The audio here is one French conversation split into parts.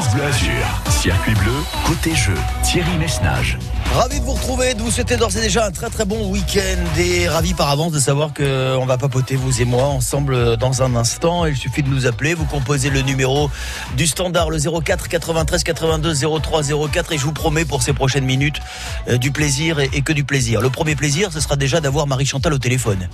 France. Circuit bleu, côté jeu, Thierry Messnage. Ravi de vous retrouver, de vous souhaiter d'ores et déjà un très très bon week-end et ravi par avance de savoir qu'on va papoter vous et moi ensemble dans un instant. Il suffit de nous appeler, vous composez le numéro du standard, le 04 93 82 03 04 et je vous promets pour ces prochaines minutes euh, du plaisir et que du plaisir. Le premier plaisir, ce sera déjà d'avoir Marie Chantal au téléphone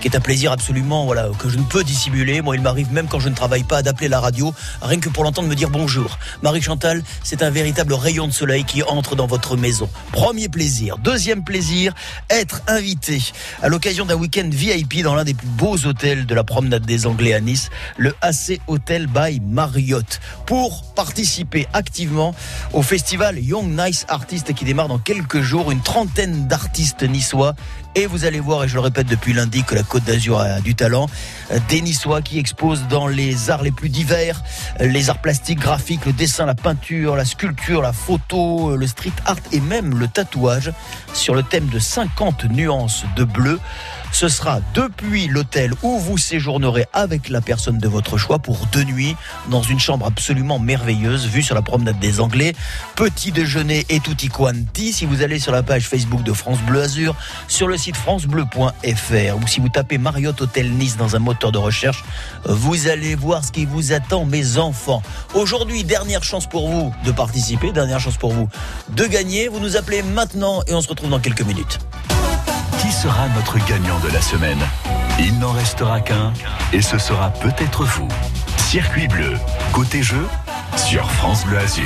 qui est un plaisir absolument voilà que je ne peux dissimuler. Moi, il m'arrive même quand je ne travaille pas d'appeler la radio, rien que pour l'entendre me dire bonjour. Marie Chantal, c'est un véritable rayon de soleil qui entre dans votre maison. Premier plaisir. Deuxième plaisir, être invité à l'occasion d'un week-end VIP dans l'un des plus beaux hôtels de la promenade des Anglais à Nice, le AC Hotel by Marriott, pour participer activement au festival Young Nice Artist qui démarre dans quelques jours. Une trentaine d'artistes niçois et vous allez voir, et je le répète depuis lundi, que la Côte d'Azur a du talent. Des Niçois qui exposent dans les arts les plus divers, les arts plastiques, graphiques, le dessin, la peinture, la sculpture, la photo, le street art et même le tatouage sur le thème de 50 nuances de bleu. Ce sera depuis l'hôtel où vous séjournerez avec la personne de votre choix pour deux nuits dans une chambre absolument merveilleuse vue sur la promenade des Anglais. Petit déjeuner et tutti quanti. Si vous allez sur la page Facebook de France Bleu Azur, sur le site francebleu.fr ou si vous tapez Marriott Hôtel Nice dans un moteur de recherche, vous allez voir ce qui vous attend, mes enfants. Aujourd'hui, dernière chance pour vous de participer, dernière chance pour vous de gagner. Vous nous appelez maintenant et on se retrouve dans quelques minutes. Sera notre gagnant de la semaine Il n'en restera qu'un et ce sera peut-être vous. Circuit bleu, côté jeu, sur France Bleu Azur.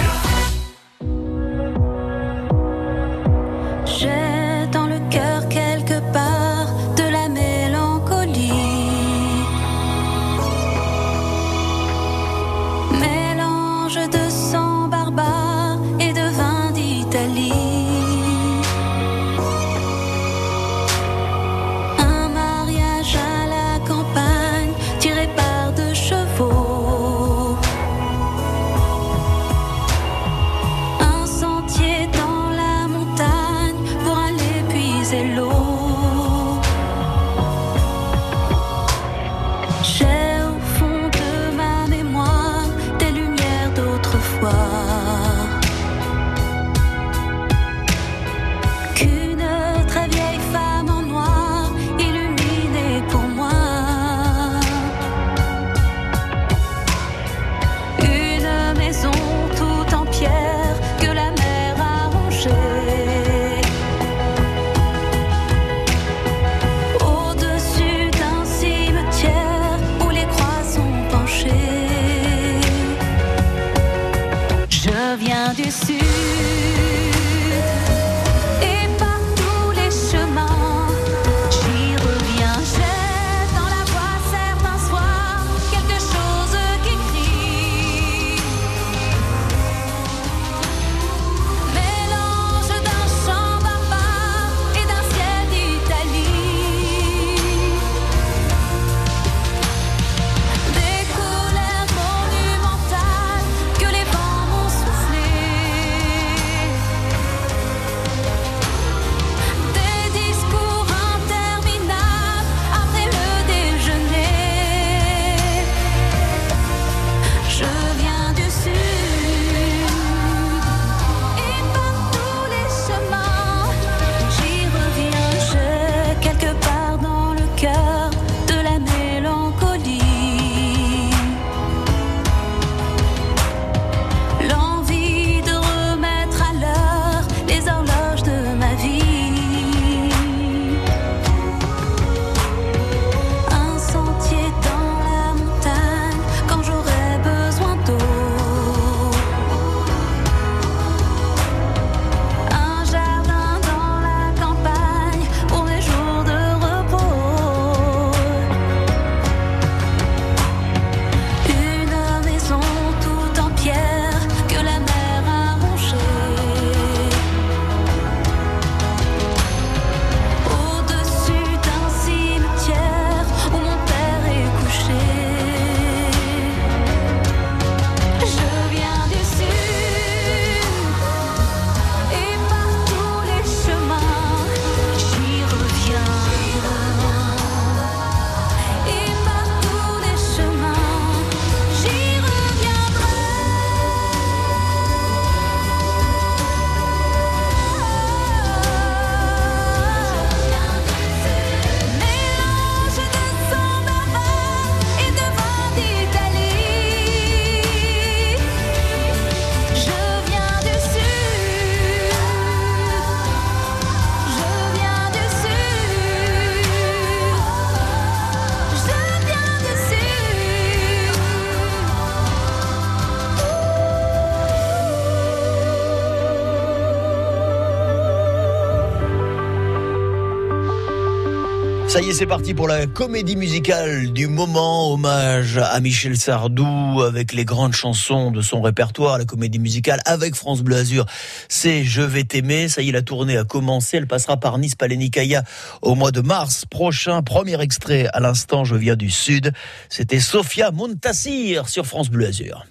C'est parti pour la comédie musicale du moment, hommage à Michel Sardou avec les grandes chansons de son répertoire, la comédie musicale avec France Bleu Azur. C'est Je vais t'aimer. Ça y est, la tournée a commencé. Elle passera par Nice Palenikaya au mois de mars prochain. Premier extrait à l'instant, je viens du Sud. C'était Sofia Montassir sur France Bleu Azur.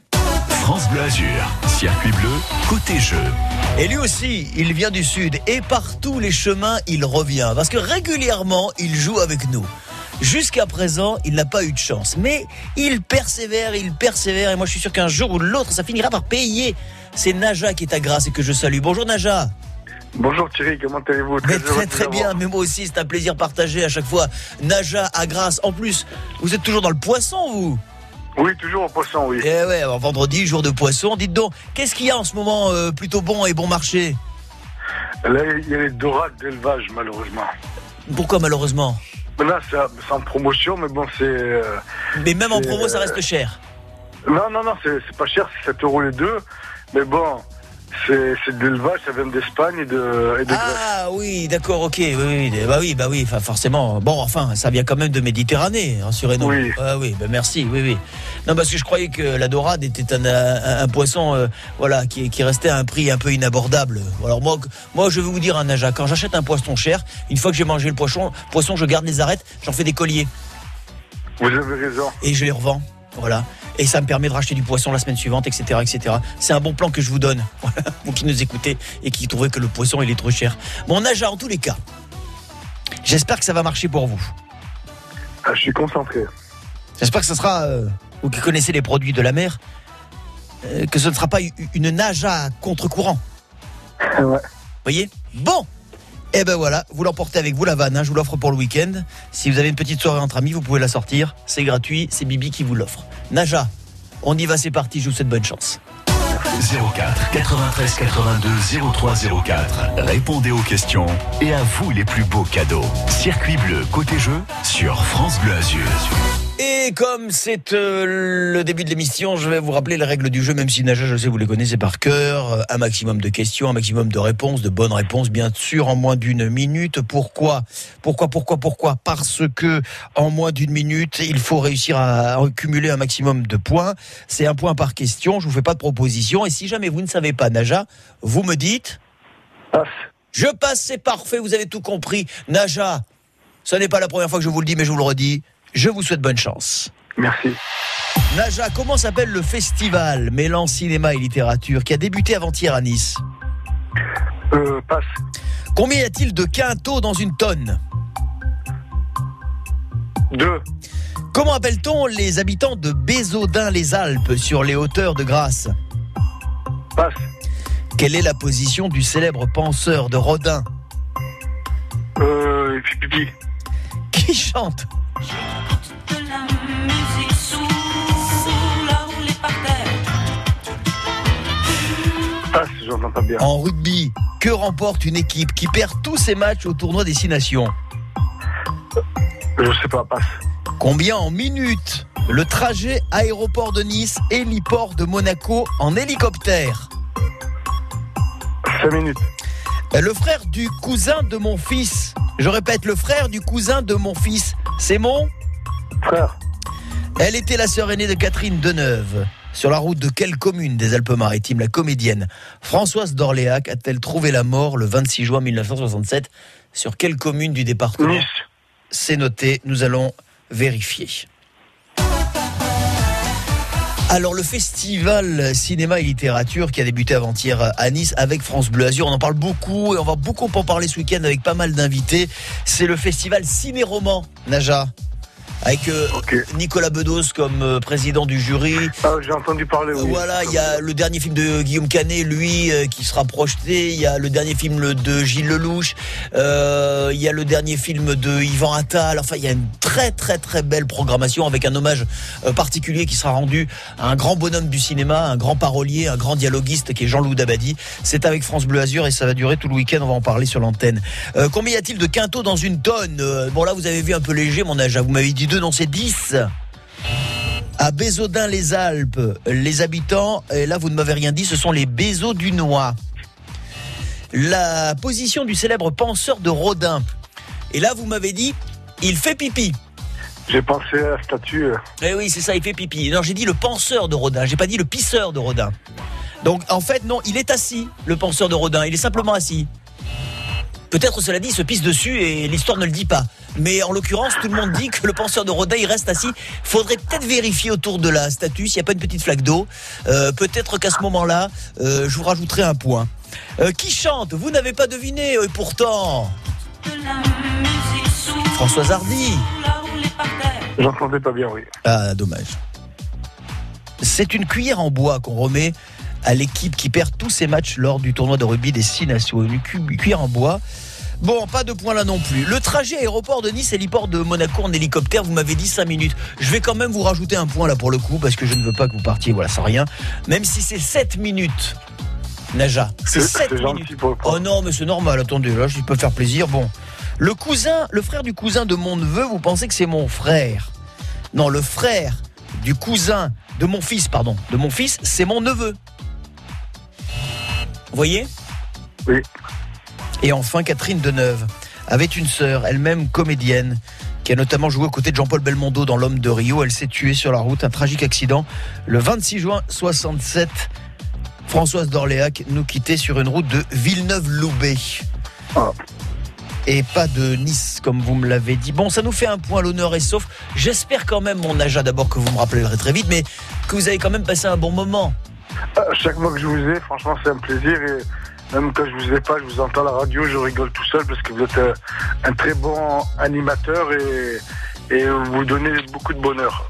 France Bleu Azur, circuit bleu, côté jeu. Et lui aussi, il vient du Sud et par tous les chemins, il revient. Parce que régulièrement, il joue avec nous. Jusqu'à présent, il n'a pas eu de chance. Mais il persévère, il persévère. Et moi, je suis sûr qu'un jour ou l'autre, ça finira par payer. C'est Naja qui est à Grasse et que je salue. Bonjour Naja. Bonjour Thierry, comment allez-vous? Très très bien, mais moi aussi c'est un plaisir partagé à chaque fois. Naja à Grasse. En plus, vous êtes toujours dans le poisson, vous Oui, toujours en poisson, oui. Eh ouais, alors, vendredi, jour de poisson. Dites donc, qu'est-ce qu'il y a en ce moment euh, plutôt bon et bon marché? Là, il y a les dorades d'élevage, malheureusement. Pourquoi malheureusement? Là, c'est en promotion, mais bon, c'est... euh, Mais même en C'est, promo, ça euh, reste cher. Non, non, non, c'est c'est pas cher, c'est 7 euros les deux. Mais bon, c'est de l'élevage, ça vient d'Espagne et de, et de Grèce. Ah oui, d'accord, ok, oui, oui, bah oui, bah oui, enfin, forcément. Bon, enfin, ça vient quand même de Méditerranée, rassurez-nous. Oui. Ah oui, bah merci, oui, oui. Non, parce que je croyais que la dorade était un, un- un poisson, euh, voilà, qui, qui restait à un prix un peu inabordable. Alors moi, moi, je vais vous dire un Naja, quand j'achète un poisson cher, une fois que j'ai mangé le poisson, poisson, je garde les arêtes, j'en fais des colliers Vous avez raison. et je les revends, voilà. Et ça me permet de racheter du poisson la semaine suivante, etc., etc. C'est un bon plan que je vous donne, voilà, vous qui nous écoutez et qui trouvez que le poisson il est trop cher. Bon, Naja, en tous les cas, j'espère que ça va marcher pour vous. Ah, je suis concentré. J'espère que ce sera, euh, vous qui connaissez les produits de la mer, euh, que ce ne sera pas une nage à contre-courant. ouais. voyez? Bon Eh ben voilà, vous l'emportez avec vous la vanne, hein, je vous l'offre pour le week-end. Si vous avez une petite soirée entre amis, vous pouvez la sortir. C'est gratuit, c'est Bibi qui vous l'offre. Naja, on y va, c'est parti, je vous souhaite bonne chance. 04 93 82 03 04. Répondez aux questions et à vous les plus beaux cadeaux. Circuit bleu, côté jeu, sur France Bleu Azur. Et comme c'est euh, le début de l'émission, je vais vous rappeler les règles du jeu, même si Naja, je sais, vous les connaissez par cœur. Un maximum de questions, un maximum de réponses, de bonnes réponses, bien sûr, en moins d'une minute. Pourquoi Pourquoi Pourquoi Pourquoi? Parce que en moins d'une minute, il faut réussir à cumuler un maximum de points. C'est un point par question. Je vous fais pas de proposition. Et si jamais vous ne savez pas, Naja, vous me dites. Passe. Je passe, c'est parfait, vous avez tout compris. Naja, ce n'est pas la première fois que je vous le dis, mais je vous le redis. Je vous souhaite bonne chance. Merci. Naja, comment s'appelle le festival mêlant cinéma et littérature qui a débuté avant-hier à Nice Euh, passe. Combien y a-t-il de quintaux dans une tonne Deux. Comment appelle-t-on les habitants de Bézaudun-les-Alpes sur les hauteurs de Grasse Passe. Quelle est la position du célèbre penseur de Rodin Euh. Qui chante pas bien. En rugby, que remporte une équipe qui perd tous ses matchs au tournoi des Six Nations Je sais pas, passe. Combien en minutes le trajet aéroport de Nice, héliport de Monaco en hélicoptère? 5 minutes. Le frère du cousin de mon fils. Je répète, le frère du cousin de mon fils. C'est mon Frère. Elle était la sœur aînée de Catherine Deneuve. Sur la route de quelle commune des Alpes-Maritimes la comédienne Françoise d'Orléac a-t-elle trouvé la mort le 26 juin 1967 Sur quelle commune du département? Nice. C'est noté, nous allons vérifier. Alors le festival cinéma et littérature qui a débuté avant-hier à Nice avec France Bleu Azur, on en parle beaucoup et on va beaucoup en parler ce week-end avec pas mal d'invités. C'est le festival Ciné-Roman, Naja, avec euh. Nicolas Bedos comme euh, président du jury. Ah, j'ai entendu parler, oui. Voilà, il y a le dernier film de Guillaume Canet, lui, euh, qui sera projeté. Il y a le dernier film le- de Gilles Lelouch. Euh, Il y a le dernier film de Yvan Attal. Enfin, il y a une très très très belle programmation avec un hommage euh, particulier qui sera rendu à un grand bonhomme du cinéma, un grand parolier, un grand dialoguiste qui est Jean-Loup Dabadi. C'est avec France Bleu Azur et ça va durer tout le week-end. On va en parler sur l'antenne. Euh, combien y a-t-il de quintaux dans une tonne? Euh, Bon là, vous avez vu un peu léger mon âge. hein. Vous m'avez dit deux, non c'est 10 à Bézaudun-les-Alpes, les habitants, et là vous ne m'avez rien dit, ce sont les Bézaudunois. La position du célèbre penseur de Rodin. Et là vous m'avez dit Il fait pipi. J'ai pensé à la statue. Eh oui, c'est ça, il fait pipi. Non, j'ai dit le penseur de Rodin, j'ai pas dit le pisseur de Rodin. Donc en fait, non, il est assis, le penseur de Rodin, il est simplement assis. Peut-être cela dit, il se pisse dessus et l'histoire ne le dit pas. Mais en l'occurrence, tout le monde dit que le penseur de Rodin, il reste assis. Faudrait peut-être vérifier autour de la statue s'il n'y a pas une petite flaque d'eau. Euh, peut-être qu'à ce moment-là, euh, je vous rajouterai un point. Euh, qui chante? Vous n'avez pas deviné, et pourtant. Françoise Hardy. J'entendais pas bien, oui. Ah, dommage. C'est une cuillère en bois qu'on remet à l'équipe qui perd tous ses matchs lors du tournoi de rugby des Six Nations. Une cu- cuillère en bois. Bon, pas de point là non plus. Le trajet aéroport de Nice et l'hyport de Monaco en hélicoptère, vous m'avez dit 5 minutes. Je vais quand même vous rajouter un point là pour le coup, parce que je ne veux pas que vous partiez voilà, sans rien. Même si c'est 7 minutes. Naja, c'est 7 C'est minutes. Oh non, mais c'est normal, attendez, là, je peux faire plaisir. Bon. Le cousin, le frère du cousin de mon neveu, vous pensez que c'est mon frère? Non, le frère du cousin de mon fils, pardon, de mon fils, c'est mon neveu. Vous voyez Oui. Et enfin, Catherine Deneuve avait une sœur, elle-même comédienne, qui a notamment joué aux côtés de Jean-Paul Belmondo dans L'homme de Rio. Elle s'est tuée sur la route, un tragique accident, le 26 juin 67. Françoise d'Orléac nous quittait sur une route de Villeneuve-Loubet. Ah. Et pas de Nice, comme vous me l'avez dit. Bon, ça nous fait un point l'honneur et sauf. J'espère quand même, mon Naja, d'abord que vous me rappellerez très vite, mais que vous avez quand même passé un bon moment. Chaque mois que je vous ai, franchement, c'est un plaisir. Et même quand je vous ai pas, je vous entends à la radio, je rigole tout seul parce que vous êtes euh, un très bon animateur et, et vous donnez beaucoup de bonheur.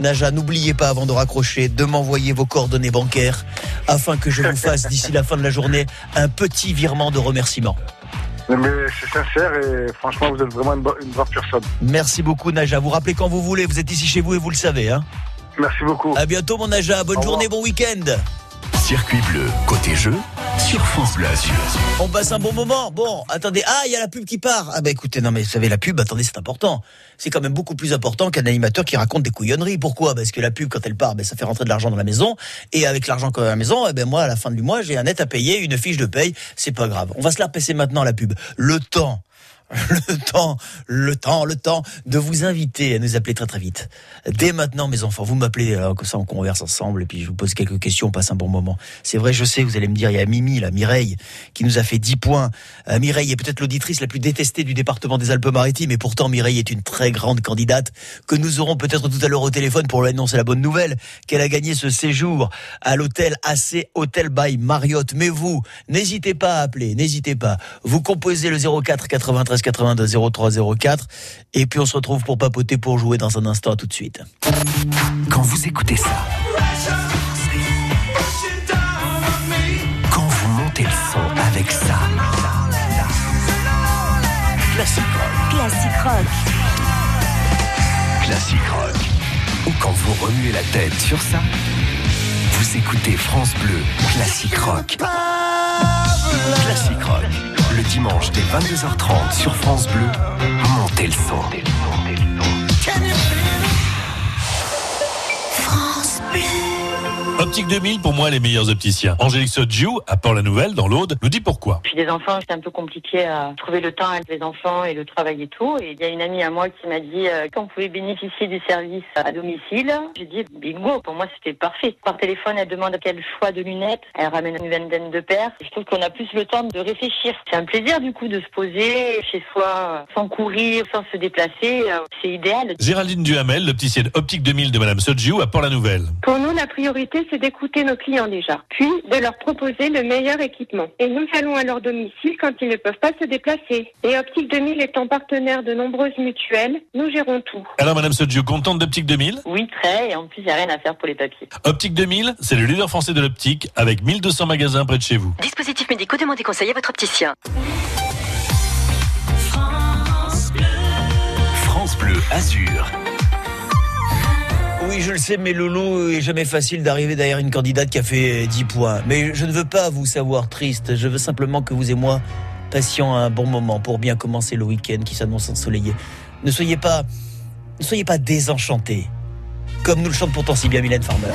Naja, n'oubliez pas avant de raccrocher de m'envoyer vos coordonnées bancaires afin que je vous fasse d'ici la fin de la journée un petit virement de remerciement. Mais c'est sincère et franchement, vous êtes vraiment une, bo- une brave personne. Merci beaucoup Naja. Vous rappelez quand vous voulez. Vous êtes ici chez vous et vous le savez. Hein Merci beaucoup. à bientôt mon Naja. Bonne Au revoir. journée, bon week-end. Circuit bleu, côté jeu, sur France Bleu Azur. On passe un bon moment. Bon, attendez. Ah, il y a la pub qui part. Ah bah écoutez, non mais vous savez, la pub, attendez, c'est important. C'est quand même beaucoup plus important qu'un animateur qui raconte des couillonneries. Pourquoi? Parce que la pub, quand elle part, ben, ça fait rentrer de l'argent dans la maison. Et avec l'argent qu'on a à la maison, eh ben moi, à la fin du mois, j'ai un net à payer, une fiche de paye. C'est pas grave. On va se la repasser maintenant, la pub. Le temps. Le temps, le temps, le temps de vous inviter à nous appeler très très vite. Dès maintenant, mes enfants, vous m'appelez, euh, comme ça on converse ensemble et puis je vous pose quelques questions, on passe un bon moment. C'est vrai, je sais, vous allez me dire, il y a Mimi, la Mireille, qui nous a fait 10 points. Euh, Mireille est peut-être l'auditrice la plus détestée du département des Alpes-Maritimes et pourtant Mireille est une très grande candidate que nous aurons peut-être tout à l'heure au téléphone pour lui annoncer la bonne nouvelle qu'elle a gagné ce séjour à l'hôtel AC Hotel by Marriott. Mais vous, n'hésitez pas à appeler, n'hésitez pas. Vous composez le 04 93 82 03 04 et puis on se retrouve pour papoter pour jouer dans un instant À tout de suite. Quand vous écoutez ça, quand vous montez le son avec ça, classique rock, Classique rock. classique rock, ou quand vous remuez la tête sur ça, vous écoutez France Bleu, classique rock. Classique rock, dimanche dès 22h30 sur France Bleu, montez le son. Optique 2000, pour moi, les meilleurs opticiens. Angélique Sodjou, à Port-la-Nouvelle, dans l'Aude, nous dit pourquoi. Puis des enfants, c'est un peu compliqué à trouver le temps avec les enfants et le travail et tout. Et il y a une amie à moi qui m'a dit euh, qu'on pouvait bénéficier du service à domicile. J'ai dit bingo, pour moi c'était parfait. Par téléphone, elle demande quel choix de lunettes. Elle ramène une vingtaine de paires. Je trouve qu'on a plus le temps de réfléchir. C'est un plaisir du coup de se poser chez soi sans courir, sans se déplacer. Euh, C'est idéal. Géraldine Duhamel, l'opticienne Optique 2000 de Madame Sodjou, à Port-la-Nouvelle. Pour nous, la priorité, c'est d'écouter nos clients déjà, puis de leur proposer le meilleur équipement. Et nous allons à leur domicile quand ils ne peuvent pas se déplacer. Et Optique 2000 étant partenaire de nombreuses mutuelles, nous gérons tout. Alors, Madame Sodjou, contente d'Optique 2000 Oui, très. Et en plus, il n'y a rien à faire pour les papiers. Optique 2000, c'est le leader français de l'optique, avec 1200 magasins près de chez vous. Dispositifs médicaux, demandez conseil à votre opticien. France Bleu. France Bleu Azur. Oui, je le sais, mais Loulou est jamais facile d'arriver derrière une candidate qui a fait 10 points. Mais je ne veux pas vous savoir triste. Je veux simplement que vous et moi passions un bon moment pour bien commencer le week-end qui s'annonce ensoleillé. Ne soyez pas, ne soyez pas désenchantés. Comme nous le chante pourtant si bien Mylène Farmer.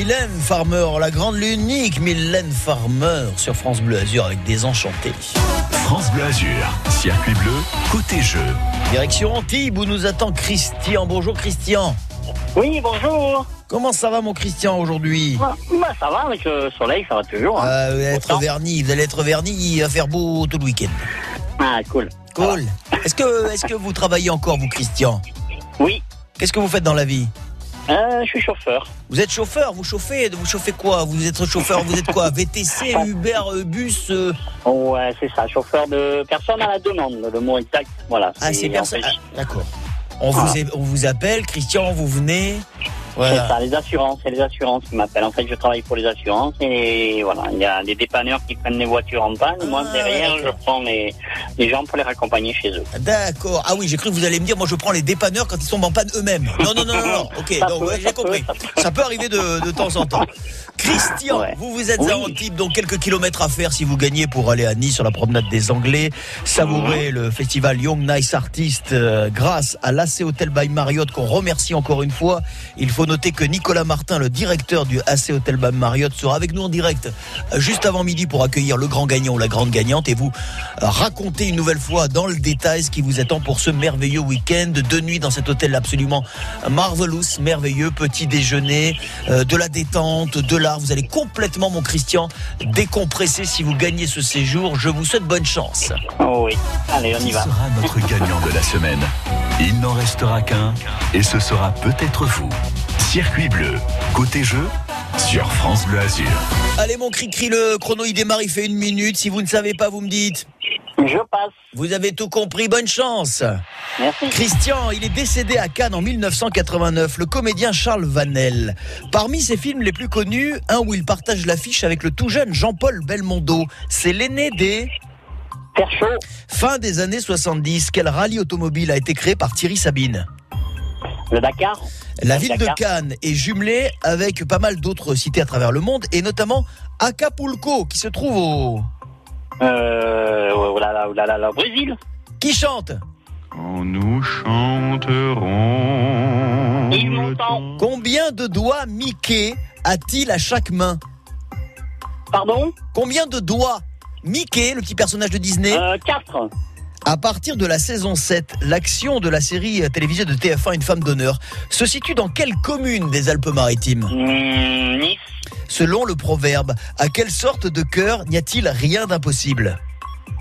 Mylène Farmer, la grande l'unique Mylène Farmer sur France Bleu Azur avec des enchantés. France Bleu Azur, circuit bleu, côté jeu. Direction Antibes où nous attend Christian. Bonjour Christian. Oui, bonjour. Comment ça va mon Christian aujourd'hui? Bah, bah, ça va, avec le soleil, ça va toujours. hein. Euh, Vous allez être Pourtant. verni, vous allez être verni, il va faire beau tout le week-end. Ah, cool. Cool. Est-ce que, est-ce que vous travaillez encore vous Christian? Oui, Qu'est-ce que vous faites dans la vie? Euh, je suis chauffeur. Vous êtes chauffeur, vous chauffez, vous chauffez quoi? Vous êtes chauffeur, vous êtes quoi? VTC, Uber, euh, bus euh, Ouais, c'est ça, chauffeur de personne à la demande, le mot exact. Voilà. Ah, c'est personne. ah, D'accord. On vous, est- on vous appelle, Christian, vous venez. C'est ça, les assurances, c'est les assurances qui m'appellent. En fait, je travaille pour les assurances et voilà, il y a des dépanneurs qui prennent les voitures en panne. Moi, Ah, derrière, je prends les, les gens pour les raccompagner chez eux. D'accord. Ah oui, j'ai cru que vous allez me dire, moi je prends les dépanneurs quand ils tombent en panne eux-mêmes. Non, non, non, non, non. Ok, ouais, j'ai peut, compris. ça peut. Ça peut arriver de, de temps en temps. Christian, Ouais. vous vous êtes Oui. à Antibes, donc quelques kilomètres à faire si vous gagnez pour aller à Nice sur la promenade des Anglais, savourer le festival Young Nice Artist euh, grâce à l'AC Hotel by Marriott qu'on remercie encore une fois. Il faut noter que Nicolas Martin, le directeur du AC Hotel by Marriott, sera avec nous en direct euh, juste avant midi pour accueillir le grand gagnant ou la grande gagnante et vous euh, raconter une nouvelle fois dans le détail ce qui vous attend pour ce merveilleux week-end. Deux nuits dans cet hôtel absolument marvelous, merveilleux, petit déjeuner, euh, de la détente, de l'art. Vous allez complètement, mon Christian, décompresser si vous gagnez ce séjour. Je vous souhaite bonne chance. Oh oui, allez, on y Qui va. sera notre gagnant de la semaine? Il n'en restera qu'un et ce sera peut-être vous. Circuit bleu, côté jeu, sur France Bleu Azur. Allez, mon cri-cri, le chrono, il démarre, il fait une minute. Si vous ne savez pas, vous me dites. Je passe. Vous avez tout compris, bonne chance. Merci. Christian, il est décédé à Cannes en 1989, le comédien Charles Vanel. Parmi ses films les plus connus, un où il partage l'affiche avec le tout jeune Jean-Paul Belmondo. C'est l'aîné des... Faire chaud. Fin des années 70, quel rallye automobile a été créé par Thierry Sabine? Le Dakar. La Le ville de. Cannes est jumelée avec pas mal d'autres cités à travers le monde, et notamment Acapulco, qui se trouve au... Euh, oh là là, oh là là, là, Brésil. Qui chante? Quand nous chanterons. Combien de doigts Mickey a-t-il à chaque main? Pardon? Combien de doigts Mickey, le petit personnage de Disney, euh, 4. À partir de la saison 7, l'action de la série télévisée de TF1 Une femme d'honneur se situe dans quelle commune des Alpes-Maritimes? Mmh, nice. Selon le proverbe, à quelle sorte de cœur n'y a-t-il rien d'impossible?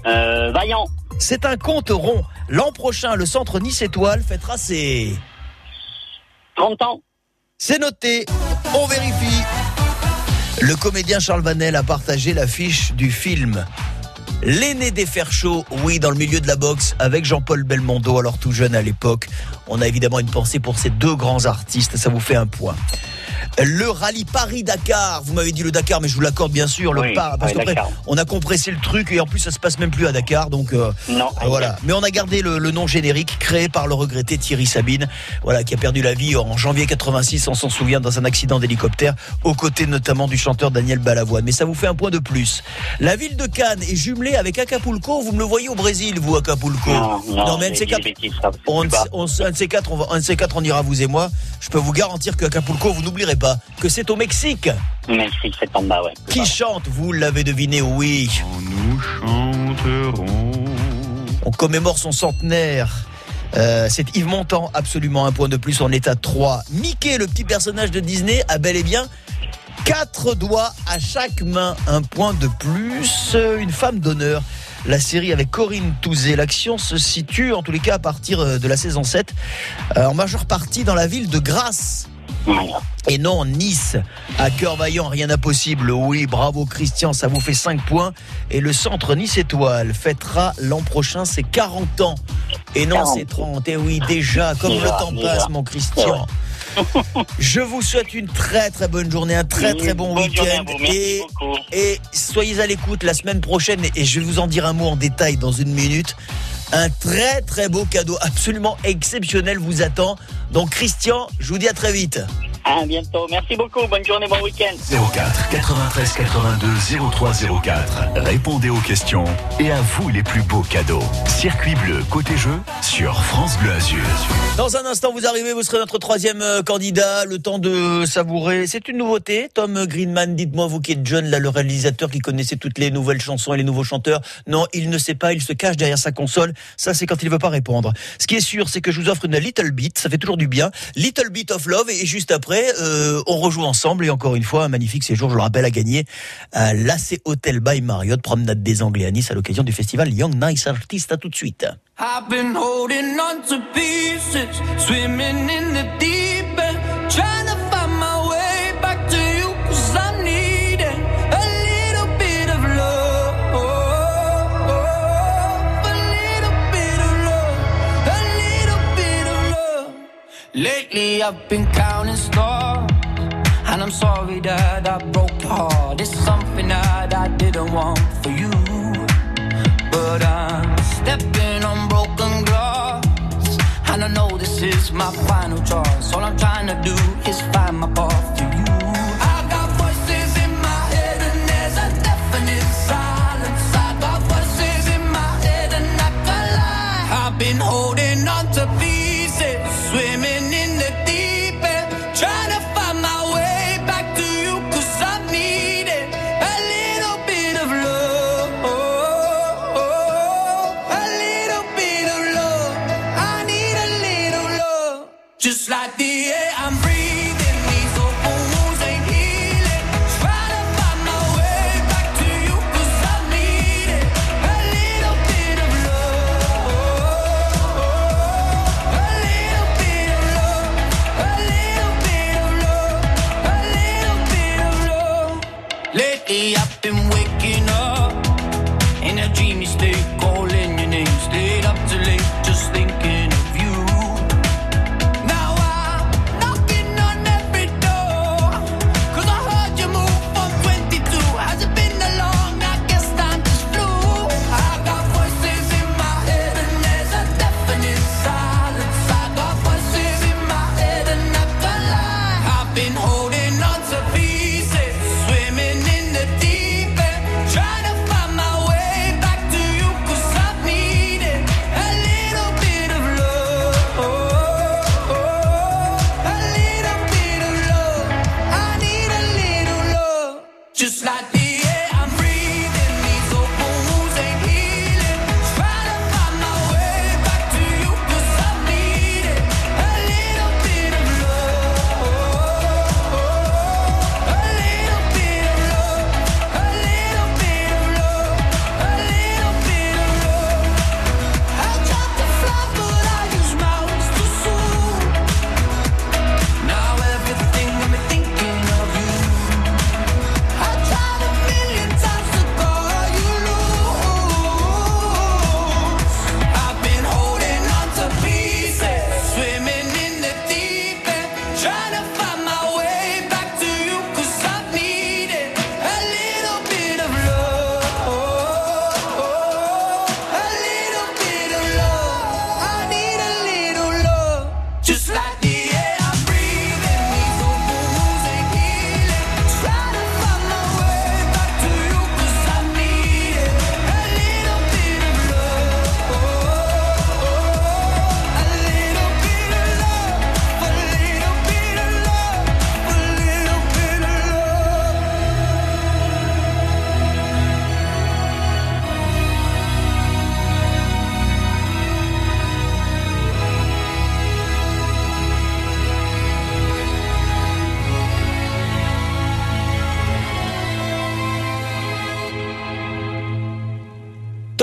Euh, Vaillant. C'est un compte rond. L'an prochain, le centre Nice Étoile fêtera ses... 30 ans. C'est noté, on vérifie. Le comédien Charles Vanel a partagé l'affiche du film L'aîné des fers chauds, oui, dans le milieu de la boxe, avec Jean-Paul Belmondo, alors tout jeune à l'époque. On a évidemment une pensée pour ces deux grands artistes, ça vous fait un point. Le rallye Paris-Dakar, vous m'avez dit le Dakar, mais je vous l'accorde bien sûr, le Oui, Par- parce oui, qu'après, on a compressé le truc et en plus ça se passe même plus à Dakar, donc euh, Non. ah, Voilà. Mais on a gardé le, le nom générique créé par le regretté Thierry Sabine, voilà, qui a perdu la vie en janvier 86, on s'en souvient, dans un accident d'hélicoptère, aux côtés notamment du chanteur Daniel Balavoine. Mais ça vous fait un point de plus. La ville de Cannes est jumelée avec Acapulco. Vous me le voyez au Brésil, vous, Acapulco Non, non, mais un de ces quatre, on, on- ira vous et moi. Je peux vous garantir que Acapulco, vous n'oublierez pas que c'est au Mexique. Mexique, c'est en bas, ouais. Qui chante Vous l'avez deviné, oui. Quand nous chanterons. On commémore son centenaire. Euh, c'est Yves Montand, absolument un point de plus en état 3. Mickey, le petit personnage de Disney, a bel et bien quatre doigts à chaque main, un point de plus. Euh, Une femme d'honneur. La série avec Corinne Touzé. L'action se situe, en tous les cas, à partir euh, de la saison 7, euh, en majeure partie dans la ville de Grasse. Et non, Nice, à cœur vaillant, rien d'impossible. Oui, bravo Christian, ça vous fait 5 points. Et le centre Nice Étoile fêtera l'an prochain ses 40 ans. Et non, 40. c'est 30. Et oui, déjà, comme Déjà, le temps déjà. passe, mon Christian. Je vous souhaite une très très bonne journée, un très très bon week-end. et soyez à l'écoute la semaine prochaine. Et je vais vous en dire un mot en détail dans une minute. Un très très beau cadeau absolument exceptionnel vous attend. Donc Christian, je vous dis à très vite. À bientôt. Merci beaucoup. Bonne journée, bon week-end. 04 93 82 03 04. Répondez aux questions et à vous les plus beaux cadeaux. Circuit bleu côté jeu sur France Bleu Azur. Dans un instant, vous arrivez, vous serez notre troisième euh, candidat. Le temps de savourer. C'est une nouveauté. Tom Greenman, dites-moi, vous qui êtes jeune, là, le réalisateur qui connaissait toutes les nouvelles chansons et les nouveaux chanteurs. Non, il ne sait pas, il se cache derrière sa console. Ça, c'est quand il veut pas répondre. Ce qui est sûr, c'est que je vous offre une Little Bit. Ça fait toujours du bien. Little Bit of Love. Et juste après, euh, on rejoue ensemble. Et encore une fois, un magnifique séjour, je le rappelle, à gagner à l'AC Hotel by Marriott, promenade des Anglais à Nice à l'occasion du festival Young Nice Artist. À tout de suite. Lately I've been counting stars, and I'm sorry that I broke your heart. It's something that I didn't want for you. But I'm stepping on broken glass And I know this is my final choice All I'm trying to do is find my path to you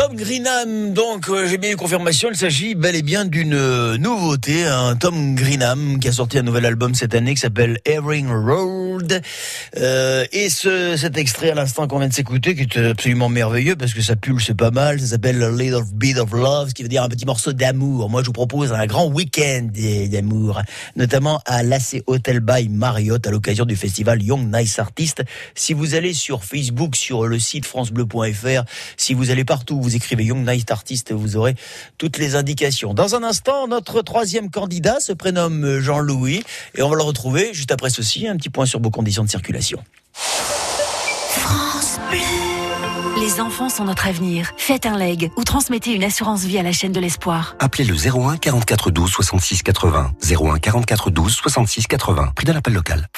Tom Greenham, donc euh, j'ai bien eu confirmation, il s'agit bel et bien d'une euh, nouveauté, un Tom Greenham qui a sorti un nouvel album cette année qui s'appelle Herring Road. Euh, et ce, cet extrait à l'instant qu'on vient de s'écouter, qui est absolument merveilleux parce que ça pulse pas mal, ça s'appelle A Little Bit of Love, ce qui veut dire un petit morceau d'amour. Moi je vous propose un grand week-end d'amour, notamment à l'AC Hotel by Marriott à l'occasion du festival Young Nice Artist. Si vous allez sur Facebook, sur le site francebleu.fr, si vous allez partout, vous écrivez Young Night Artist, vous aurez toutes les indications. Dans un instant, notre troisième candidat se prénomme Jean-Louis et on va le retrouver juste après ceci. Un petit point sur conditions de circulation. France Bleu. Les enfants sont notre avenir. Faites un leg ou transmettez une assurance vie à la chaîne de l'espoir. Appelez le 01 44 12 66 80. 01 44 12 66 80. Prix d'un appel local.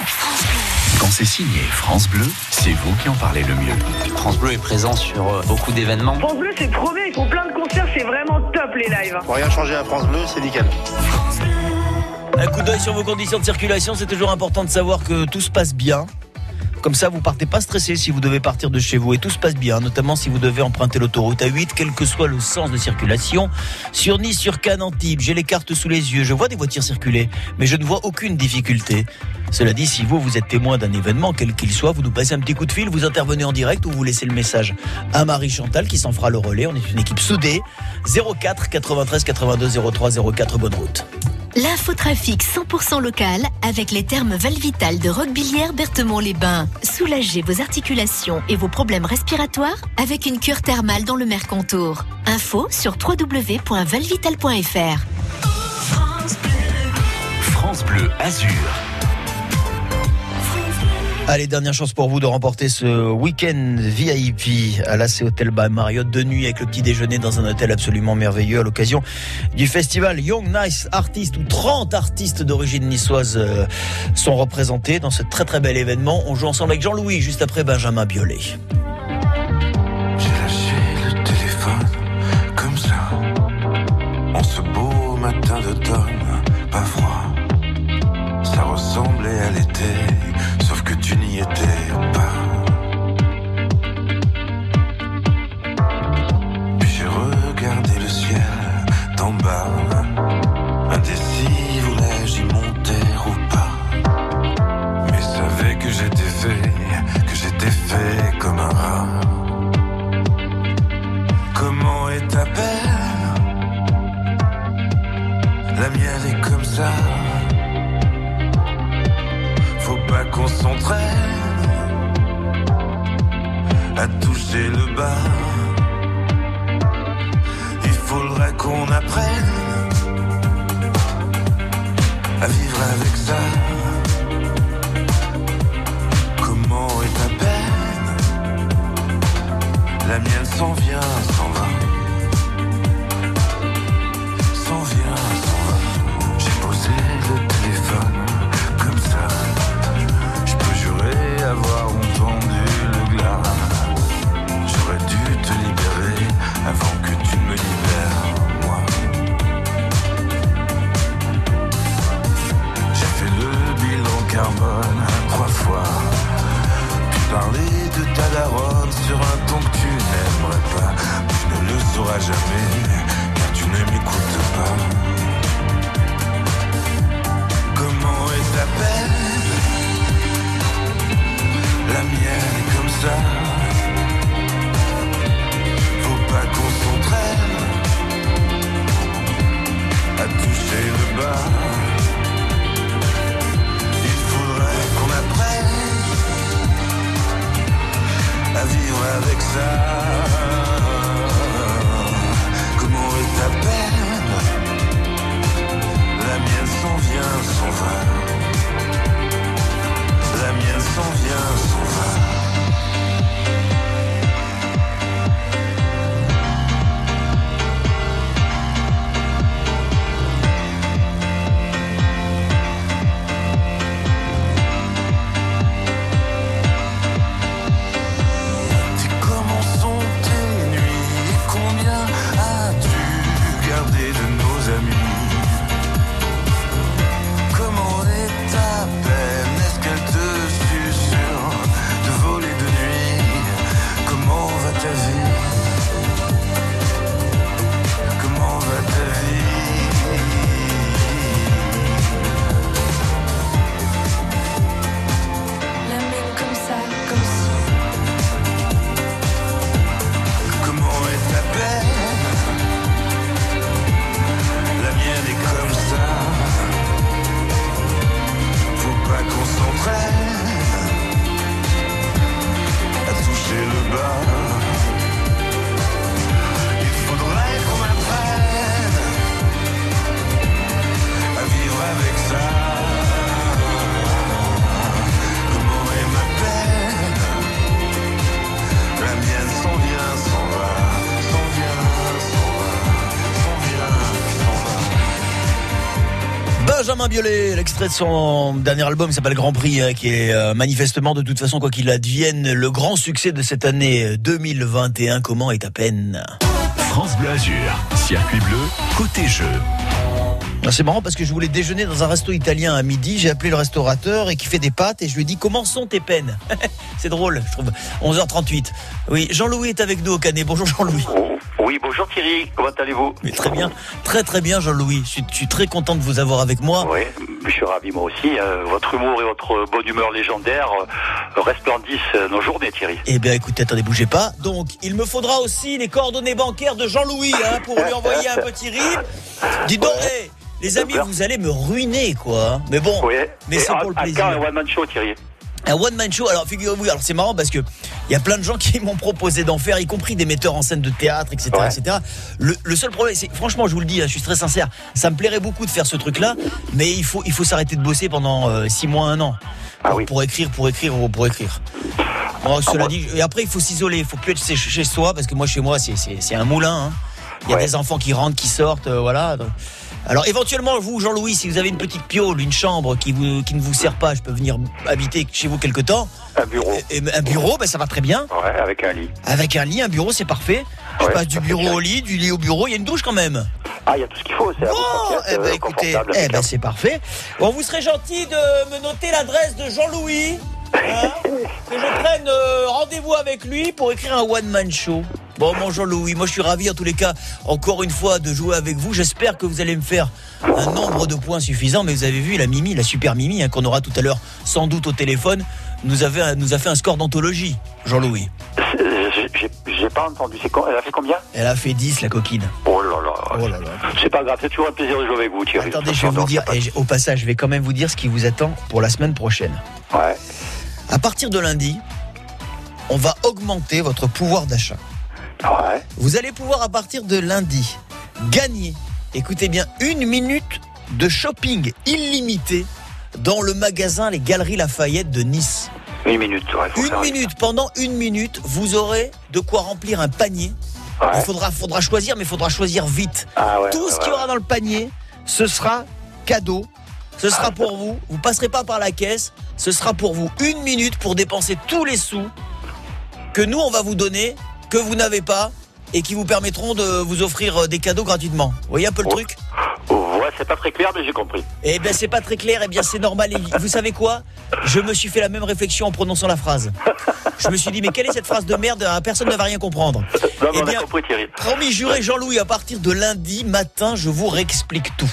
Quand c'est signé France Bleu, c'est vous qui en parlez le mieux. France Bleu est présent sur euh, beaucoup d'événements. France Bleu, c'est trop bien. Ils font plein de concerts. C'est vraiment top les lives. Pour rien changer à France Bleu, c'est nickel. Un coup d'œil sur vos conditions de circulation, c'est toujours important de savoir que tout se passe bien. Comme ça, vous partez pas stressé si vous devez partir de chez vous et tout se passe bien, notamment si vous devez emprunter l'autoroute A8, quel que soit le sens de circulation. Sur Nice, sur Cannes, Antibes, j'ai les cartes sous les yeux, je vois des voitures circuler, mais je ne vois aucune difficulté. Cela dit, si vous, vous êtes témoin d'un événement, quel qu'il soit, vous nous passez un petit coup de fil, vous intervenez en direct ou vous laissez le message à Marie Chantal qui s'en fera le relais. On est une équipe soudée. 04 93 82 03 04, bonne route. L'infotrafic 100% local avec les termes Valvital de Roquebillière Berthemont-les-Bains. Soulagez vos articulations et vos problèmes respiratoires avec une cure thermale dans le Mercantour. Info sur www.valvital.fr. France Bleu Azur. Allez, dernière chance pour vous de remporter ce week-end VIP à l'AC Hotel by Marriott de nuit avec le petit déjeuner dans un hôtel absolument merveilleux à l'occasion du festival Young Nice Artists où 30 artistes d'origine niçoise euh, sont représentés dans ce très très bel événement. On joue ensemble avec Jean-Louis juste après Benjamin Biolay. Avec ça. Comment est ta peine? La mienne s'en vient, s'en va. S'en vient, s'en va. J'ai posé le téléphone comme ça. Je peux jurer avoir entendu le glas. J'aurais dû te libérer avant que tu me libères, sur un ton que tu n'aimerais pas. Tu ne le sauras jamais, car tu ne m'écoutes pas. Comment est ta peine La mienne est comme ça. Faut pas qu'on s'entraîne à toucher le bas. Il faudrait qu'on apprenne à vivre avec ça. Comment est ta peine La mienne s'en vient, s'en va. La mienne s'en vient, s'en. L'extrait de son dernier album s'appelle Grand Prix, hein, qui est euh, manifestement de toute façon, quoi qu'il advienne, le grand succès de cette année 2021. Comment est à peine France Bleu Azur, circuit bleu, côté jeu. Ah, C'est marrant parce que je voulais déjeuner dans un resto italien à midi. J'ai appelé le restaurateur et qui fait des pâtes et je lui ai dit comment sont tes peines? C'est drôle, je trouve. 11h38. Oui, Jean-Louis est avec nous au Canet. Bonjour Jean-Louis. Oui, bonjour Thierry, comment allez-vous Mais très bien, très très bien Jean-Louis. Je suis, je suis très content de vous avoir avec moi. Oui, je suis ravi moi aussi. euh, votre humour et votre bonne humeur légendaire euh, resplendissent euh, nos journées Thierry. Eh bien écoutez, attendez, bougez pas. Donc, il me faudra aussi les coordonnées bancaires de Jean-Louis hein, pour lui envoyer un petit rib. Dis donc, hey, les amis, vous allez me ruiner quoi. Mais bon, Oui. mais c'est pour le plaisir. show Thierry Un one man show. Alors figurez-vous, alors c'est marrant parce que il y a plein de gens qui m'ont proposé d'en faire, y compris des metteurs en scène de théâtre, etc., etc. Le, le seul problème, c'est franchement, je vous le dis, hein, je suis très sincère, ça me plairait beaucoup de faire ce truc-là, mais il faut il faut s'arrêter de bosser pendant euh, six mois, un an, pour, pour écrire, pour écrire, pour écrire. Bon, cela dit, et après il faut s'isoler, il faut plus être chez, soi parce que moi chez moi c'est c'est c'est un moulin. hein. Il y a des enfants qui rentrent, qui sortent, euh, voilà. Donc, alors éventuellement, vous, Jean-Louis, si vous avez une petite piole, une chambre qui, vous, qui ne vous sert pas, je peux venir habiter chez vous quelque temps. Un bureau. Et, un bureau, ben, ça va très bien. Ouais, avec un lit. Avec un lit, un bureau, c'est parfait. Je Ouais, passe du bureau bien. au lit, du lit au bureau, il y a une douche quand même. Ah, il y a tout ce qu'il faut, c'est Oh, confiance, eh ben euh, écoutez, eh ben c'est parfait. Bon, vous serez gentil de me noter l'adresse de Jean-Louis. Hein, que je prenne euh, rendez-vous avec lui pour écrire un one-man show. Bon, mon Jean-Louis, moi je suis ravi en tous les cas, encore une fois, de jouer avec vous. J'espère que vous allez me faire un nombre de points suffisant. Mais vous avez vu, la Mimi, la super Mimi, hein, qu'on aura tout à l'heure sans doute au téléphone, nous, avait, nous a fait un score d'anthologie, Jean-Louis. J'ai- pas entendu, elle a fait combien? Elle a fait 10, la coquine. Oh là là. C'est pas grave, c'est toujours un plaisir de jouer avec vous Thierry. Attendez, je vais vous dire, et au passage, je vais quand même vous dire ce qui vous attend pour la semaine prochaine. Ouais. À partir de lundi, on va augmenter votre pouvoir d'achat. Ouais. Vous allez pouvoir, à partir de lundi, gagner, écoutez bien, une minute de shopping illimité dans le magasin Les Galeries Lafayette de Nice. Une minute, ouais, faut Une minute, pendant une minute, vous aurez de quoi remplir un panier. Il faudra, faudra choisir, mais il faudra choisir vite. Ah ouais, Tout ce qu'il y aura dans le panier, ce sera cadeau. Ce sera pour vous. Vous passerez pas par la caisse. Ce sera pour vous. Une minute pour dépenser tous les sous que nous, on va vous donner, que vous n'avez pas, et qui vous permettront de vous offrir euh, des cadeaux gratuitement. Vous voyez un peu le truc? Ouais, c'est pas très clair, mais j'ai compris. Eh bien, c'est pas très clair. Eh bien, c'est normal. Et vous savez quoi? Je me suis fait la même réflexion en prononçant la phrase. Je me suis dit, mais quelle est cette phrase de merde? Euh, Personne ne va rien comprendre. Non, Eh on a bien, compris Thierry. Promis juré, Jean-Louis, à partir de lundi matin, je vous réexplique tout.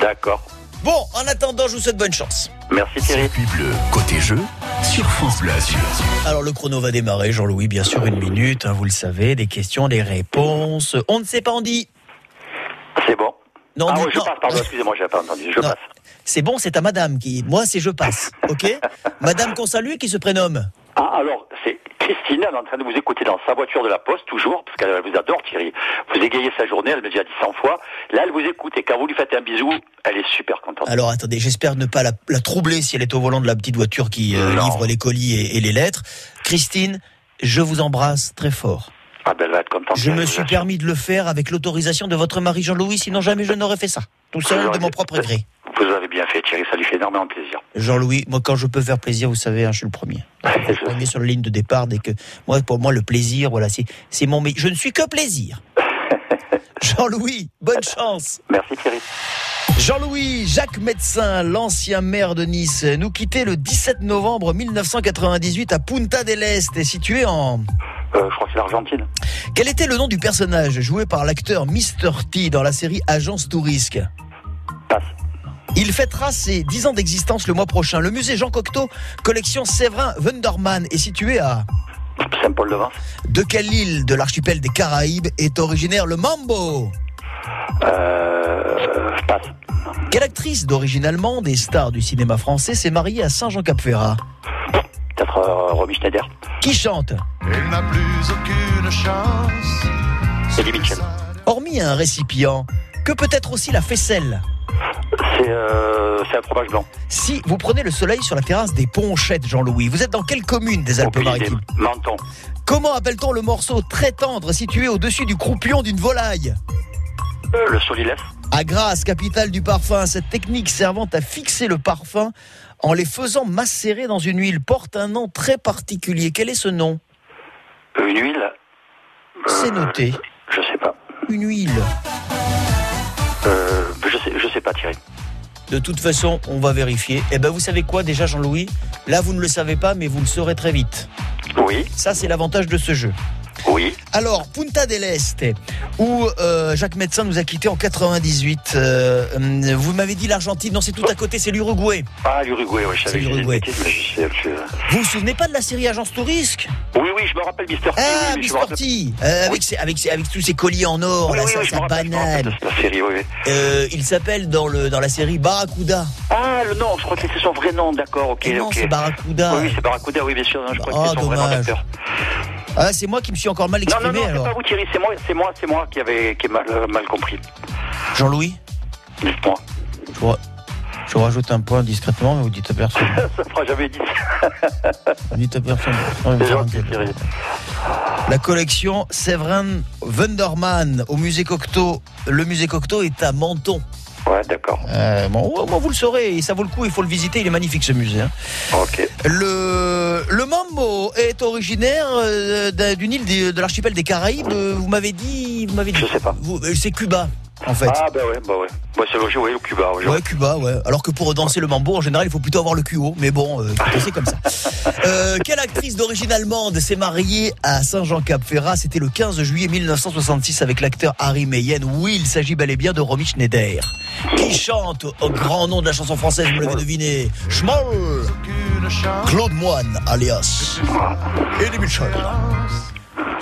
D'accord. Bon, en attendant, je vous souhaite bonne chance. Merci Thierry. Circuit bleu, côté jeu, sur France Bleu Azur. Alors, le chrono va démarrer, Jean-Louis, bien sûr, une minute, hein, vous le savez, des questions, des réponses. On ne sait pas, on dit. C'est bon. Non, ah ouais, je non. passe, pardon, excusez-moi, j'ai pas entendu. Je Non. passe. C'est bon, c'est à madame qui. Moi, c'est je passe, ok? Madame qu'on salue qui se prénomme? Ah, alors, c'est Christine, elle est en train de vous écouter dans sa voiture de la poste, toujours, parce qu'elle vous adore, Thierry. Vous égayez sa journée, elle me déjà dit 100 fois. Là, elle vous écoute, et quand vous lui faites un bisou, elle est super contente. Alors attendez, j'espère ne pas la, la troubler si elle est au volant de la petite voiture qui euh, livre les colis et, et les lettres. Christine, je vous embrasse très fort. Ah, ben, elle va être contente. Je me suis permis de le faire avec l'autorisation de votre mari Jean-Louis, sinon jamais je n'aurais fait ça. Tout seul de mon propre gré. Bien fait, Thierry, ça lui fait énormément plaisir. Jean-Louis, moi quand je peux faire plaisir, vous savez, hein, je suis le premier. Je suis le premier sur la ligne de départ dès que moi pour moi le plaisir, voilà, c'est mon je ne suis que plaisir. Jean-Louis, bonne chance. Merci Thierry. Jean-Louis Jacques Médecin, l'ancien maire de Nice, nous quittait le 17 novembre 1998 à Punta del Este, situé en Euh, je crois que c'est l'Argentine. Quel était le nom du personnage joué par l'acteur Mr. T dans la série Agence Tourisque Il fêtera ses 10 ans d'existence le mois prochain. Le musée Jean Cocteau, collection Séverin Wundermann, est situé à Saint-Paul-de-Vence. De quelle île de l'archipel des Caraïbes est originaire le mambo Euh, je passe. Quelle actrice d'origine allemande et star du cinéma français s'est mariée à Saint-Jean-Cap-Ferrat Peut-être euh, Romy Schneider. Qui chante Elle n'a plus aucune chance. Eddie Mitchell. Hormis un récipient, que peut être aussi la faisselle C'est euh, un fromage blanc. Si vous prenez le soleil sur la terrasse des Ponchettes, Jean-Louis, vous êtes dans quelle commune des Alpes-Maritimes Menton. Comment appelle-t-on le morceau très tendre situé au-dessus du croupion d'une volaille Euh, le solilès. À Grasse, capitale du parfum, cette technique servant à fixer le parfum en les faisant macérer dans une huile porte un nom très particulier. Quel est ce nom Une huile C'est noté. Je sais pas. Une huile. Euh, je sais, je sais pas, Thierry. De toute façon, on va vérifier. Eh ben, vous savez quoi déjà, Jean-Louis? Là, vous ne le savez pas, mais vous le saurez très vite. Oui. Ça, c'est l'avantage de ce jeu. Oui. Alors, Punta del Este, où euh, Jacques Médecin nous a quittés en 98. euh, hum, vous m'avez dit l'Argentine, non, c'est tout à côté, c'est l'Uruguay. Ah, l'Uruguay, oui, je savais l'Uruguay. Vous vous souvenez pas de la série Agence Tourisque Oui, oui, je me rappelle Mister T. Ah, Mister T, euh, avec, ses- avec, ses- avec tous ses colliers en or, Oui, là, oui, sa, oui, banane. série. Euh, il s'appelle dans, le, dans la série Barracuda. Ah, le nom, je crois que c'est son vrai nom, d'accord, ok. Et non, ok. c'est Barracuda. Oui, c'est Barracuda, oui, bien sûr, non, je crois Ah, que c'est son vrai nom dommage. d'acteur. Ah, c'est moi qui me suis encore mal Non, non, exprimé non, c'est pas vous, Thierry, c'est moi, c'est moi, c'est moi qui avait qui ai mal, euh, mal compris. Jean-Louis Dites-moi. je vous, ra- je vous rajoute un point discrètement, mais vous dites à personne. Ça fera jamais dit. Vous dites à personne. Ouais, C'est gentil. Thierry. La collection Séverin Wundermann au musée Cocteau. Le musée Cocteau est à Menton. Ouais, d'accord. Euh, bon, vous le saurez, et ça vaut le coup, il faut le visiter, il est magnifique ce musée. hein. Ok. Le, le mambo est originaire euh, d'un- d'une île des- de l'archipel des Caraïbes. euh, Vous m'avez dit, vous m'avez dit. Je sais pas. Vous- euh, C'est Cuba, en fait. Ah, bah ouais, bah ouais. Bah, c'est logique, oui, au Cuba. oui. Ouais, Cuba, ouais. Alors que pour danser le mambo, en général, il faut plutôt avoir le cul haut. Mais bon, euh, c'est comme ça. Euh, quelle actrice d'origine allemande s'est mariée à Saint-Jean-Cap-Ferrat? C'était le 15 juillet 1966 avec l'acteur Harry Meyen. Oui, il s'agit bel et bien de Romy Schneider. Qui chante au grand nom de la chanson française, vous l'avez deviné Schmoll Claude Moine, alias Eddie Mitchell.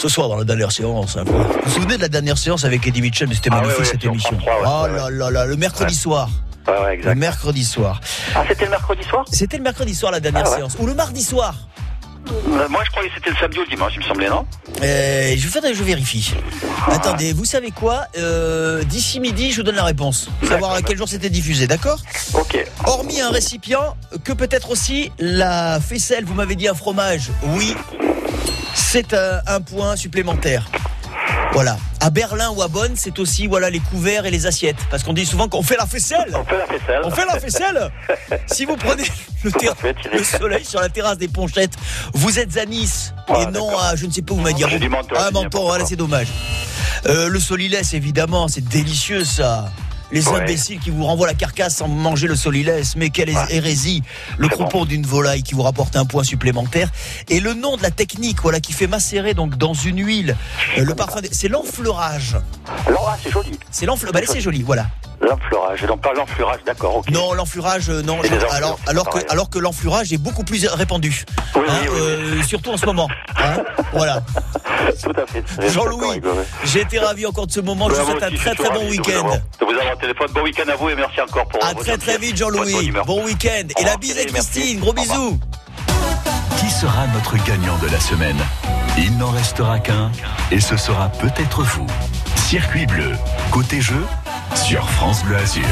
Ce soir, dans la dernière séance, hein, vous vous souvenez de la dernière séance avec Eddie Mitchell Mais C'était Ah, magnifique ouais, ouais, cette émission. France 3, ouais, oh là là là, le mercredi soir. Ouais, ouais, Le mercredi soir. Ah, c'était le mercredi soir? C'était le mercredi soir la dernière Ah séance. Ou le mardi soir. Euh, Moi, je croyais que c'était le samedi ou le dimanche, il me semblait, non? Euh, je, faudrait que je vérifie. Attendez, vous savez quoi? Euh, D'ici midi, je vous donne la réponse. Savoir à quel jour c'était diffusé, d'accord? Ok. Hormis un récipient, que peut-être aussi la faisselle, vous m'avez dit un fromage. Oui, c'est un, un point supplémentaire. Voilà. À Berlin ou à Bonn, c'est aussi voilà les couverts et les assiettes. Parce qu'on dit souvent qu'on fait la faisselle. On fait la faisselle. On fait la faisselle Si vous prenez le, soleil sur la terrasse des Ponchettes, vous êtes à Nice Ouais, et non à je ne sais pas où m'a dit. Ah, Menton, voilà, c'est dommage. Euh, le solilès, évidemment, c'est délicieux ça. Les Ouais. imbéciles qui vous renvoient la carcasse sans manger le solilès, mais quelle Ouais. hérésie Le croupion d'une volaille qui vous rapporte un point supplémentaire. Et le nom de la technique, voilà, qui fait macérer donc dans une huile euh, le parfum, c'est l'enfleurage. Ah, c'est joli. C'est l'enfleurage. Bah, c'est joli, voilà. L'enfleurage. Donc, pas l'enfleurage, d'accord. Non, l'enfleurage, euh, non. Je- alors, que, alors que l'enfleurage est beaucoup plus répandu. Oui, Hein, oui, oui, euh, surtout en ce moment. Hein, voilà. Tout à fait. Jean-Louis, j'ai été ravi encore de ce moment. Je vous moi souhaite un très très bon week-end. Téléphone. Bon week-end à vous et merci encore pour À votre très très vite, Jean-Louis. Bon week-end. Et la bise à. Christine. Gros bisous. Qui sera notre gagnant de la semaine? Il n'en restera qu'un, et ce sera peut-être vous. Circuit bleu, côté jeu, sur France Bleu Azur.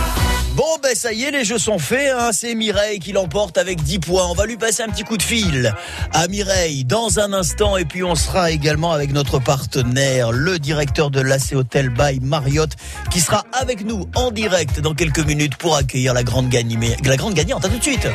Bon, ben ça y est, les jeux sont faits. Hein. C'est Mireille qui l'emporte avec 10 points. On va lui passer un petit coup de fil à Mireille dans un instant. Et puis on sera également avec notre partenaire, le directeur de l'AC Hotel by Marriott, qui sera avec nous en direct dans quelques minutes pour accueillir la grande, la grande gagnante. À tout de suite.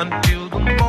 Until the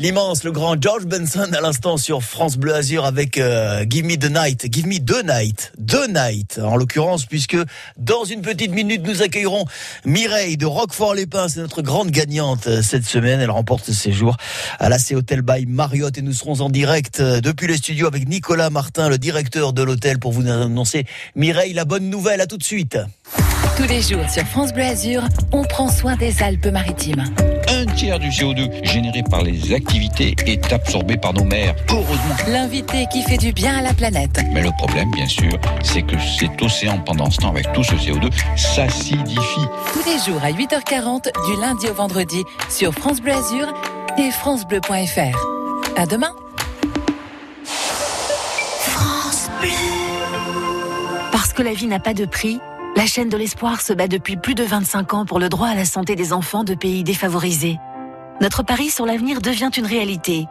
L'immense, le grand George Benson à l'instant sur France Bleu Azur avec euh, Give Me the Night, Give Me the Night, The Night en l'occurrence puisque dans une petite minute nous accueillerons Mireille de Roquefort-les-Pins, c'est notre grande gagnante euh, cette semaine, elle remporte ce séjour à la C Hotel by Marriott et nous serons en direct euh, depuis les studios avec Nicolas Martin, le directeur de l'hôtel pour vous annoncer Mireille la bonne nouvelle, à tout de suite. Tous les jours sur France Bleu Azur, on prend soin des Alpes-Maritimes. Un tiers du CO2 généré par les activités est absorbé par nos mers. Heureusement. L'invité qui fait du bien à la planète. Mais le problème, bien sûr, c'est que cet océan, pendant ce temps, avec tout ce CO2, s'acidifie. Tous les jours à 8h40, du lundi au vendredi, sur France Bleu Azur et FranceBleu.fr. À demain. France Bleu. Parce que la vie n'a pas de prix, la chaîne de l'espoir se bat depuis plus de 25 ans pour le droit à la santé des enfants de pays défavorisés. Notre pari sur l'avenir devient une réalité.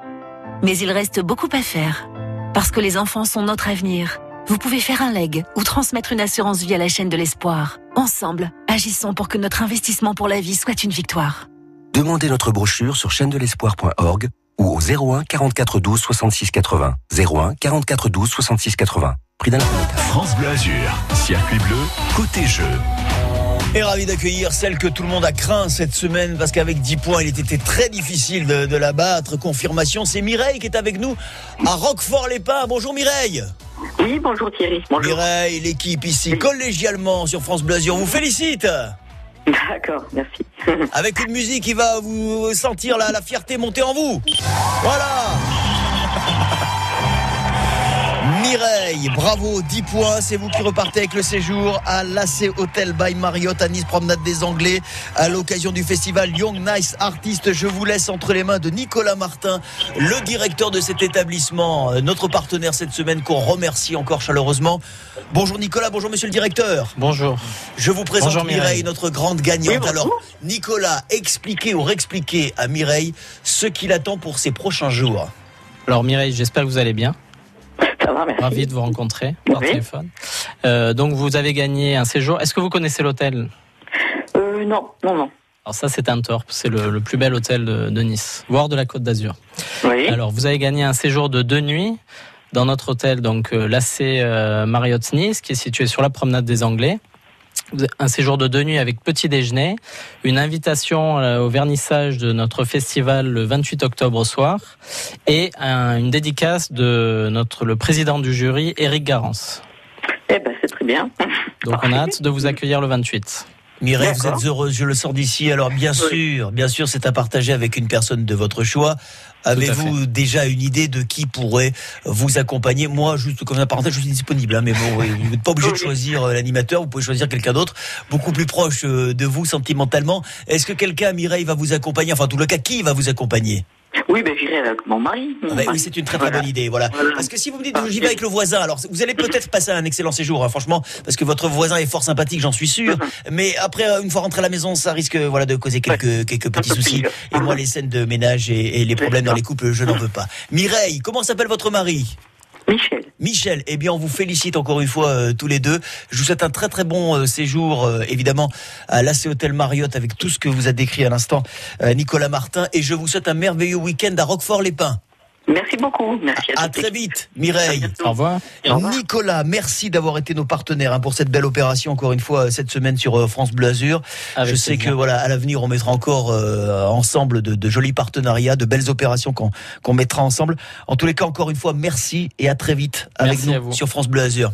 Mais il reste beaucoup à faire. Parce que les enfants sont notre avenir. Vous pouvez faire un leg ou transmettre une assurance vie à la chaîne de l'espoir. Ensemble, agissons pour que notre investissement pour la vie soit une victoire. Demandez notre brochure sur chaîne de l'espoir.org ou au 01 44 12 66 80. 01 44 12 66 80. Prix d'un France Bleu Azur, circuit bleu, côté jeu. Et ravi d'accueillir celle que tout le monde a craint cette semaine parce qu'avec 10 points, il était très difficile de, de la battre. Confirmation, c'est Mireille qui est avec nous à Roquefort-les-Pins. Bonjour Mireille. Oui, bonjour Thierry. Bonjour. Mireille, l'équipe ici, collégialement sur France Bleu Azur, vous félicite. D'accord, merci. Avec une musique qui va vous sentir la, la fierté monter en vous. Voilà. Mireille, bravo, 10 points. C'est vous qui repartez avec le séjour à l'AC Hotel by Marriott à Nice, promenade des Anglais, à l'occasion du festival Young Nice Artist. Je vous laisse entre les mains de Nicolas Martin, le directeur de cet établissement, euh, notre partenaire cette semaine, qu'on remercie encore chaleureusement. Bonjour Nicolas, bonjour monsieur le directeur. Bonjour. Je vous présente Bonjour, Mireille, Mireille. notre grande gagnante. Alors, Nicolas, expliquez ou réexpliquez à Mireille ce qu'il attend pour ces prochains jours. Alors Mireille, j'espère que vous allez bien. Ça va, merci. Ravi de vous rencontrer par Oui. téléphone. Euh, donc vous avez gagné un séjour. Est-ce que vous connaissez l'hôtel? Euh, non, non, non. Alors ça c'est un Torp, c'est le, le plus bel hôtel de, de Nice, voire de la Côte d'Azur. Oui. Alors vous avez gagné un séjour de deux nuits dans notre hôtel, donc euh, l'AC Marriott Nice, qui est situé sur la promenade des Anglais. Un séjour de deux nuits avec petit déjeuner, une invitation euh, au vernissage de notre festival le 28 octobre au soir et un- une dédicace de notre le président du jury, Éric Garance. Eh ben, c'est très bien. Donc on a hâte de vous accueillir le 28. Mireille, vous êtes heureuse, je le sors d'ici. Alors bien Oui. sûr, bien sûr, c'est à partager avec une personne de votre choix. Avez-vous déjà une idée de qui pourrait vous accompagner? Moi, juste comme un parenthèse, je suis disponible, hein, mais bon, vous n'êtes pas obligé de choisir euh, l'animateur, vous pouvez choisir quelqu'un d'autre, beaucoup plus proche euh, de vous sentimentalement. Est-ce que quelqu'un, Mireille, va vous accompagner? Enfin, en tout le cas, qui va vous accompagner? Oui, ben j'irai avec mon mari. mon Ah mari. oui, c'est une très très Voilà. bonne idée, voilà. Voilà. Parce que si vous me dites j'y vais avec le voisin, alors vous allez peut-être passer un excellent séjour, hein, franchement, parce que votre voisin est fort sympathique, j'en suis sûr. Mais après, euh, une fois rentré à la maison, ça risque voilà de causer quelques quelques petits soucis. Et moi, les scènes de ménage et, et les problèmes dans les couples, je n'en veux pas. Mireille, comment s'appelle votre mari? Michel. Michel, eh bien on vous félicite encore une fois euh, tous les deux. Je vous souhaite un très très bon euh, séjour euh, évidemment à l'AC Hôtel Marriott avec tout ce que vous a décrit à l'instant euh, Nicolas Martin et je vous souhaite un merveilleux week-end à Roquefort-les-Pins. Merci beaucoup. Merci à, À très vite, Mireille. Au revoir. Nicolas, merci d'avoir été nos partenaires hein, pour cette belle opération encore une fois euh, cette semaine sur euh, France Bleu Azur. Avec Je sais plaisir. que voilà à l'avenir on mettra encore euh, ensemble de, de jolis partenariats, de belles opérations qu'on qu'on mettra ensemble. En tous les cas encore une fois merci et à très vite avec Merci à nous sur France Bleu Azur.